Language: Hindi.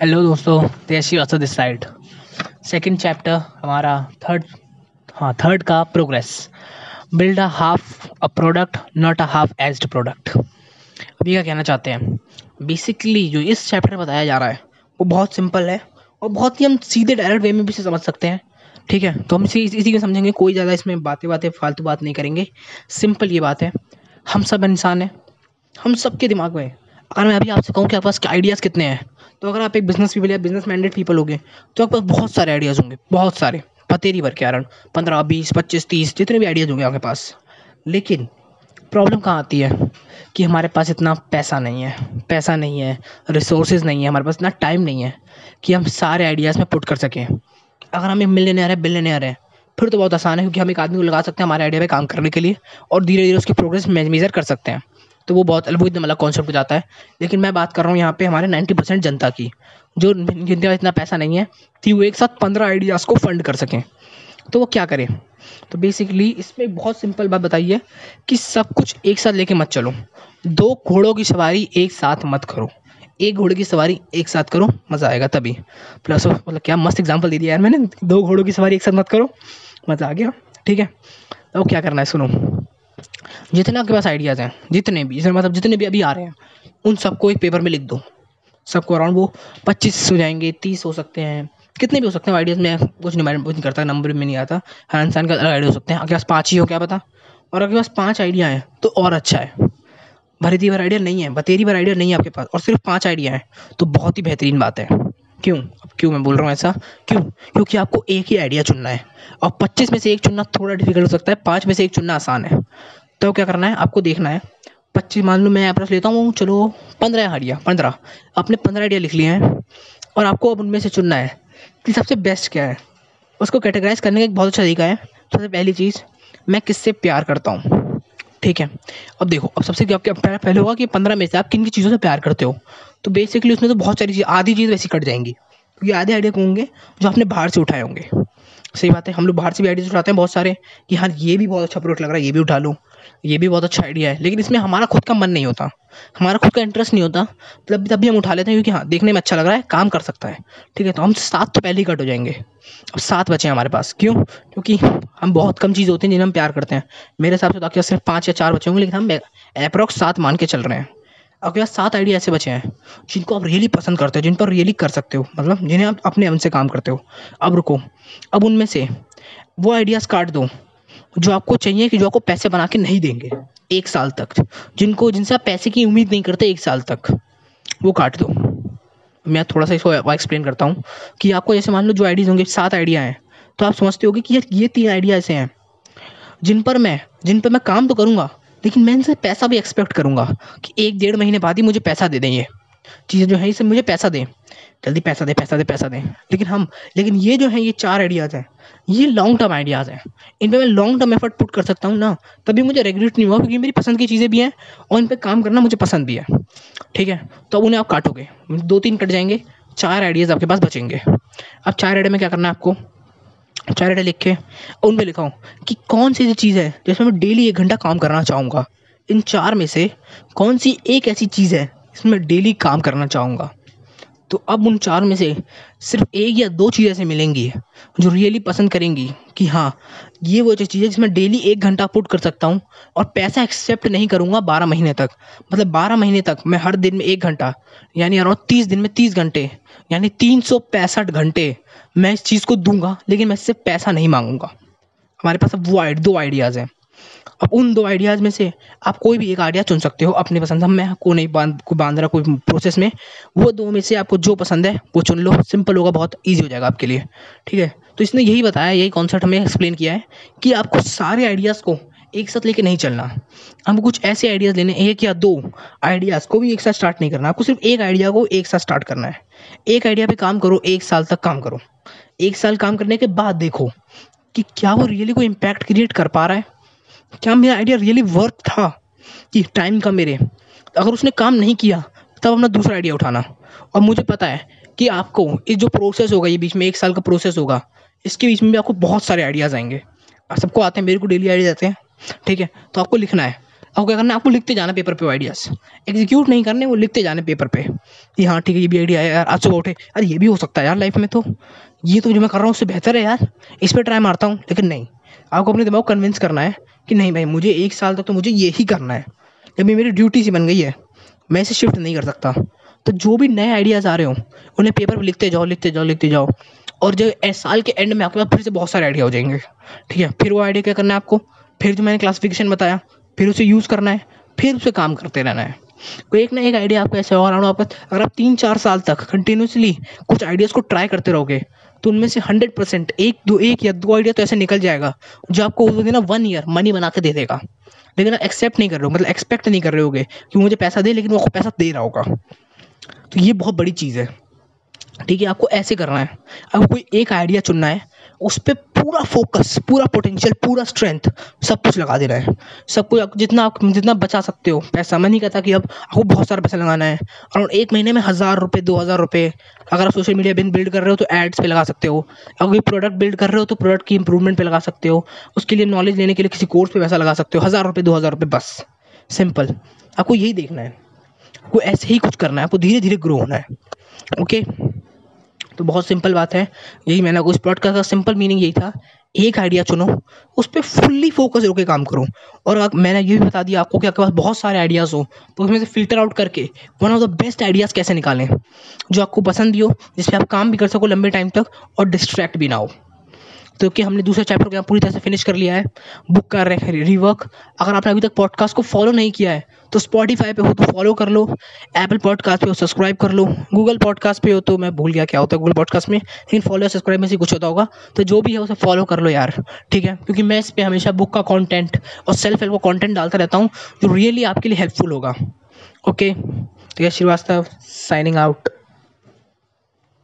हेलो दोस्तों तेज़ी वास्तव दिस साइड सेकंड चैप्टर हमारा थर्ड हाँ थर्ड का progress build a half a product not a half aged product अभी क्या कहना चाहते हैं? बेसिकली जो इस चैप्टर में बताया जा रहा है, वो बहुत सिंपल है और बहुत ही हम सीधे डायरेक्ट वे में भी से समझ सकते हैं। ठीक है? तो हम इसी इसी को समझेंगे, कोई ज़्यादा इसमें बातें बातें फालतू बात नहीं करेंगे। सिंपल ये बात है। हम सब इंसान हैं। हम सबके दिमाग में अगर मैं अभी आपसे कहूँ कि आपके पास आइडियाज़ कितने हैं तो अगर आप एक बिज़नेस पीपल या बिज़नेस माइंडेड पीपल होंगे तो आपके पास बहुत सारे आइडियाज़ होंगे, बहुत सारे। पतेरी भर के कारण पंद्रह, बीस, पच्चीस, तीस, जितने भी आइडियाज़ होंगे आपके पास। लेकिन प्रॉब्लम कहाँ आती है? कि हमारे पास इतना पैसा नहीं है, पैसा नहीं है रिसोर्सेज नहीं है, हमारे पास इतना टाइम नहीं है कि हम सारे आइडियाज़ में पुट कर सकें। अगर हम एक मिलनेयर है बिलियनियर है, फिर तो बहुत आसान है, क्योंकि हम एक आदमी को लगा सकते हैं हमारे आइडिया पे काम करने के लिए और धीरे धीरे उसकी प्रोग्रेस मेजर कर सकते हैं। तो वो बहुत एकदम अलग कॉन्सेप्ट हो जाता है। लेकिन मैं बात कर रहा हूँ यहाँ पे हमारे नाइन्टी परसेंट जनता की, जो जिनके पास इतना पैसा नहीं है, कि वो एक साथ पंद्रह आइडियाज़ को फंड कर सकें। तो वो क्या करें? तो बेसिकली इसमें बहुत सिंपल बात बताइए कि सब कुछ एक साथ लेके मत चलो। दो घोड़ों की सवारी एक साथ मत करो। एक घोड़े की सवारी एक साथ करो, मज़ा आएगा तभी। प्लस मतलब क्या मस्त एग्ज़ाम्पल दे दिया यार मैंने। दो घोड़ों की सवारी एक साथ मत करो, मज़ा आ गया। ठीक है? तो क्या करना है सुनो। जितने आपके पास आइडियाज़ हैं, जितने भी जितने मतलब जितने भी अभी आ रहे हैं, उन सबको एक पेपर में लिख दो। सबको अराउंड वो पच्चीस हो जाएँगे, तीस हो सकते हैं, कितने भी हो सकते हैं आइडियाज़ में कुछ नहीं कुछ नहीं करता नंबर में नहीं आता। हर इंसान का अलग आइडिया हो सकते हैं, आपके पास पाँच ही हो, क्या पता? और आपके पास पाँच आइडिया हैं तो और अच्छा है। भरी भर आइडिया नहीं है, बतेरी भर आइडिया नहीं है आपके पास, और सिर्फ़ पाँच आइडिया हैं तो बहुत ही बेहतरीन बात है। क्यों? अब क्यों मैं बोल रहा हूँ ऐसा? क्यों? क्योंकि आपको एक ही आइडिया चुनना है। और पच्चीस में से एक चुनना थोड़ा डिफ़िकल्ट हो सकता है, पाँच में से एक चुनना आसान है। तो क्या करना है? आपको देखना है। पच्चीस, मान लो मैं अप्रोच लेता हूँ, चलो, पंद्रह आइडिया, पंद्रह। आपने पंद्रह आइडिया लिख लिए हैं और आपको अब उनमें से चुनना है कि सबसे बेस्ट क्या है। उसको कैटेगराइज करने का एक बहुत अच्छा तरीका है। सबसे पहली चीज़, मैं किससे प्यार करता हूँ? ठीक है। अब देखो, अब सबसे क्या पहले होगा कि पंद्रह में से आप किन की चीज़ों से प्यार करते हो? तो बेसिकली उसमें तो बहुत सारी चीज़, आधी चीज़ वैसी कट जाएँगी। क्योंकि आधे आइडिया होंगे? जो आपने बाहर से उठाए होंगे। सही बात है, हम लोग बाहर से भी आइडियाज़ उठाते हैं बहुत सारे कि हाँ ये भी बहुत अच्छा प्रोडक्ट लग रहा है, ये भी उठा लो। ये भी बहुत अच्छा आइडिया है। लेकिन इसमें हमारा खुद का मन नहीं होता। हमारा खुद का इंटरेस्ट नहीं होता। मतलब तब भी हम उठा लेते हैं क्योंकि हाँ देखने में अच्छा लग रहा है, काम कर सकता है। ठीक है तो हम सात तो पहले ही कट हो जाएँगे। अब सात बचे हैं हमारे पास। क्यों? क्योंकि हम बहुत कम चीज़ होती हैं जिन्हें हम प्यार करते हैं। मेरे हिसाब से तो आपके सिर्फ़ पाँच या चार बचे होंगे, लेकिन हम अप्रॉक्स सात मान के चल रहे हैं। आपके पास सात आइडिया ऐसे बचे हैं, जिनको आप रियली पसंद करते हो, जिन पर रियली कर सकते हो। मतलब जिन्हें आप अपने मन से काम करते हो। अब रुको। अब उनमें से वो आइडियाज़ काट दो। जो आपको चाहिए कि जो आपको पैसे बना के नहीं देंगे। एक साल तक। जिनको, जिनसे आप पैसे की उम्मीद नहीं करते, एक साल तक। वो काट दो। मैं थोड़ा सा इसको एक्सप्लेन करता हूँ कि आपको जैसे मान लो जो आइडियाज़ होंगे, सात आइडिया हैं तो आप समझते होगे कि ये तीन आइडिया ऐसे हैं। जिन पर मैं, जिन पर मैं काम तो करूँगा, लेकिन मैं इनसे पैसा भी एक्सपेक्ट करूँगा कि एक डेढ़ महीने बाद ही मुझे पैसा दे दें ये चीज़ें जो है, इसे मुझे पैसा दें। जल्दी पैसा दे पैसा दे, पैसा दें। लेकिन हम, लेकिन ये जो है, ये चार आइडियाज़ हैं। ये लॉन्ग टर्म आइडियाज़ हैं। इन पर मैं लॉन्ग टर्म एफर्ट पुट कर सकता हूँ ना, तभी मुझे रेगुलेट नहीं हुआ, क्योंकि मेरी पसंद की चीज़ें भी हैं और इन पर काम करना मुझे पसंद भी है। ठीक है? तो अब उन्हें आप काटोगे। दो तीन कट जाएँगे, चार आइडियाज़ आपके पास बचेंगे। अब चार आइडिया में क्या करना है आपको? चार आइडिया लिख के उन पर लिखाऊँ कि कौन सी चीज़ है जिसमें मैं डेली एक घंटा काम करना चाहूँगा। इन चार में से कौन सी एक ऐसी चीज़ है इसमें डेली काम करना चाहूँगा। तो अब उन चार में से सिर्फ़ एक या दो चीज़ ऐसे मिलेंगी जो रियली पसंद करेंगी कि हाँ ये वो चीज़ है जिसमें डेली एक घंटा पुट कर सकता हूँ और पैसा एक्सेप्ट नहीं करूँगा बारह महीने तक। मतलब बारह महीने तक मैं हर दिन में एक घंटा, यानी अराउंड तीस दिन में तीस घंटे, यानी तीन सौ पैंसठ घंटे मैं इस चीज़ को दूँगा, लेकिन मैं इससे पैसा नहीं मांगूँगा। हमारे पास अब वो दो आइडियाज़ हैं। अब उन दो आइडियाज़ में से आप कोई भी एक आइडिया चुन सकते हो अपनी पसंद हम मैं को नहीं बाँध, को बाँध रहा कोई प्रोसेस में। वो दो में से आपको जो पसंद है, वो चुन लो। सिंपल होगा, बहुत ईजी हो जाएगा आपके लिए। ठीक है? तो इसने यही बताया, यही कॉन्सेप्ट हमें एक्सप्लेन किया है कि आपको सारे आइडियाज़ को एक साथ लेके नहीं चलना। हमको कुछ ऐसे आइडियाज़ लेने, एक या दो आइडियाज़ को भी एक साथ स्टार्ट नहीं करना। आपको सिर्फ़ एक आइडिया को एक साथ स्टार्ट करना है। एक आइडिया पे काम करो, एक साल तक काम करो। एक साल काम करने के बाद देखो कि क्या वो रियली कोई इम्पैक्ट क्रिएट कर पा रहा है। क्या मेरा आइडिया रियली वर्थ था कि टाइम का मेरे? अगर उसने काम नहीं किया, तब अपना दूसरा आइडिया उठाना। और मुझे पता है कि आपको ये जो प्रोसेस होगा, ये बीच में एक साल का प्रोसेस होगा, इसके बीच में भी आपको बहुत सारे आइडियाज़ आएँगे। और सबको आते हैं, मेरे को डेली आइडिया आते हैं, ठीक है? तो आपको लिखना है। आपको क्या करना है? आपको लिखते जाना पेपर पे आइडियाज़ एग्जीक्यूट नहीं करने, वो लिखते जाने पेपर पे। कि हाँ ठीक है, ये भी आइडिया है यार, आज सुबह उठे। अरे, ये भी हो सकता है यार लाइफ में तो। ये तो जो मैं कर रहा हूँ, उससे बेहतर है यार। इस पर ट्राई मारता हूँ, लेकिन नहीं। आपको अपने दिमाग को कन्विंस करना है कि नहीं भाई, मुझे एक साल तक तो मुझे ये ही करना है। जब ये मेरी ड्यूटी सी बन गई है, मैं इसे शिफ्ट नहीं कर सकता। तो जो भी नए आइडियाज़ आ रहे हो, उन्हें पेपर पर लिखते जाओ लिखते जाओ लिखते जाओ। और जो साल के एंड में आपके पास फिर से बहुत सारे आइडिया हो जाएँगे। ठीक है? फिर वो आइडिया क्या करना है आपको? फिर जो मैंने क्लासिफिकेशन बताया, फिर उसे यूज़ करना है, फिर उसे काम करते रहना है। कोई एक ना एक आइडिया आपको ऐसे होगा। आपका अगर आप तीन चार साल तक कंटिन्यूसली कुछ आइडियाज़ को ट्राई करते रहोगे तो उनमें से हंड्रेड परसेंट एक दो, एक या दो आइडिया तो ऐसे निकल जाएगा, जो आपको ना वन ईयर मनी बना के दे देगा। लेकिन आप एक्सेप्ट नहीं कर रहे हो मतलब एक्सपेक्ट नहीं कर रहे होगे कि मुझे पैसा दे, लेकिन वो पैसा दे रहा होगा। तो ये बहुत बड़ी चीज़ है। ठीक है, आपको ऐसे करना है। आपको कोई एक आइडिया चुनना है, उस पर पूरा फोकस पूरा पोटेंशियल पूरा स्ट्रेंथ सब कुछ लगा देना है। सब कुछ जितना आप, जितना बचा सकते हो पैसा। मैं नहीं कहता कि अब आपको बहुत सारा पैसा लगाना है, और एक महीने में हज़ार रुपये दो हज़ार रुपये अगर आप सोशल मीडिया बिन बिल्ड कर रहे हो तो एड्स पे लगा सकते हो। अगर कोई प्रोडक्ट बिल्ड कर रहे हो तो प्रोडक्ट की इंप्रूवमेंट पे लगा सकते हो। उसके लिए नॉलेज लेने के लिए किसी कोर्स पे पैसा लगा सकते हो। हज़ार रुपये दो हज़ार रुपये बस। सिंपल आपको यही देखना है। आपको ऐसे ही कुछ करना है। आपको धीरे धीरे ग्रो होना है। ओके तो बहुत सिंपल बात है। यही मैंने उस प्लॉट का सिंपल मीनिंग यही था। एक आइडिया चुनो, उस पर फुल्ली फोकस होकर काम करो। और अगर मैंने ये भी बता दिया आपको कि आपके पास बहुत सारे आइडियाज़ हो तो उसमें से फ़िल्टर आउट करके one of the best ideas कैसे निकालें, जो आपको पसंद भी हो जिस पर आप काम भी कर सको लंबे टाइम तक और डिस्ट्रैक्ट भी ना हो। तो कि हमने दूसरे चैप्टर को यहाँ पूरी तरह से फिनिश कर लिया है। बुक कर रहे हैं रिवर्क अगर आपने अभी तक पॉडकास्ट को फॉलो नहीं किया है तो स्पॉटीफाई पे हो तो फॉलो कर लो एप्पल पॉडकास्ट पे हो सब्सक्राइब कर लो गूगल पॉडकास्ट पे हो तो मैं भूल गया क्या होता है गूगल पॉडकास्ट में, लेकिन फॉलो या सब्सक्राइब में से कुछ होता होगा। तो जो भी है उसे फॉलो कर लो यार, ठीक है? क्योंकि मैं इस पर हमेशा बुक का कॉन्टेंट और सेल्फ हेल्प का कॉन्टेंट डालता रहता हूँ, जो रियली आपके लिए हेल्पफुल होगा। ओके तो श्रीवास्तव साइनिंग आउट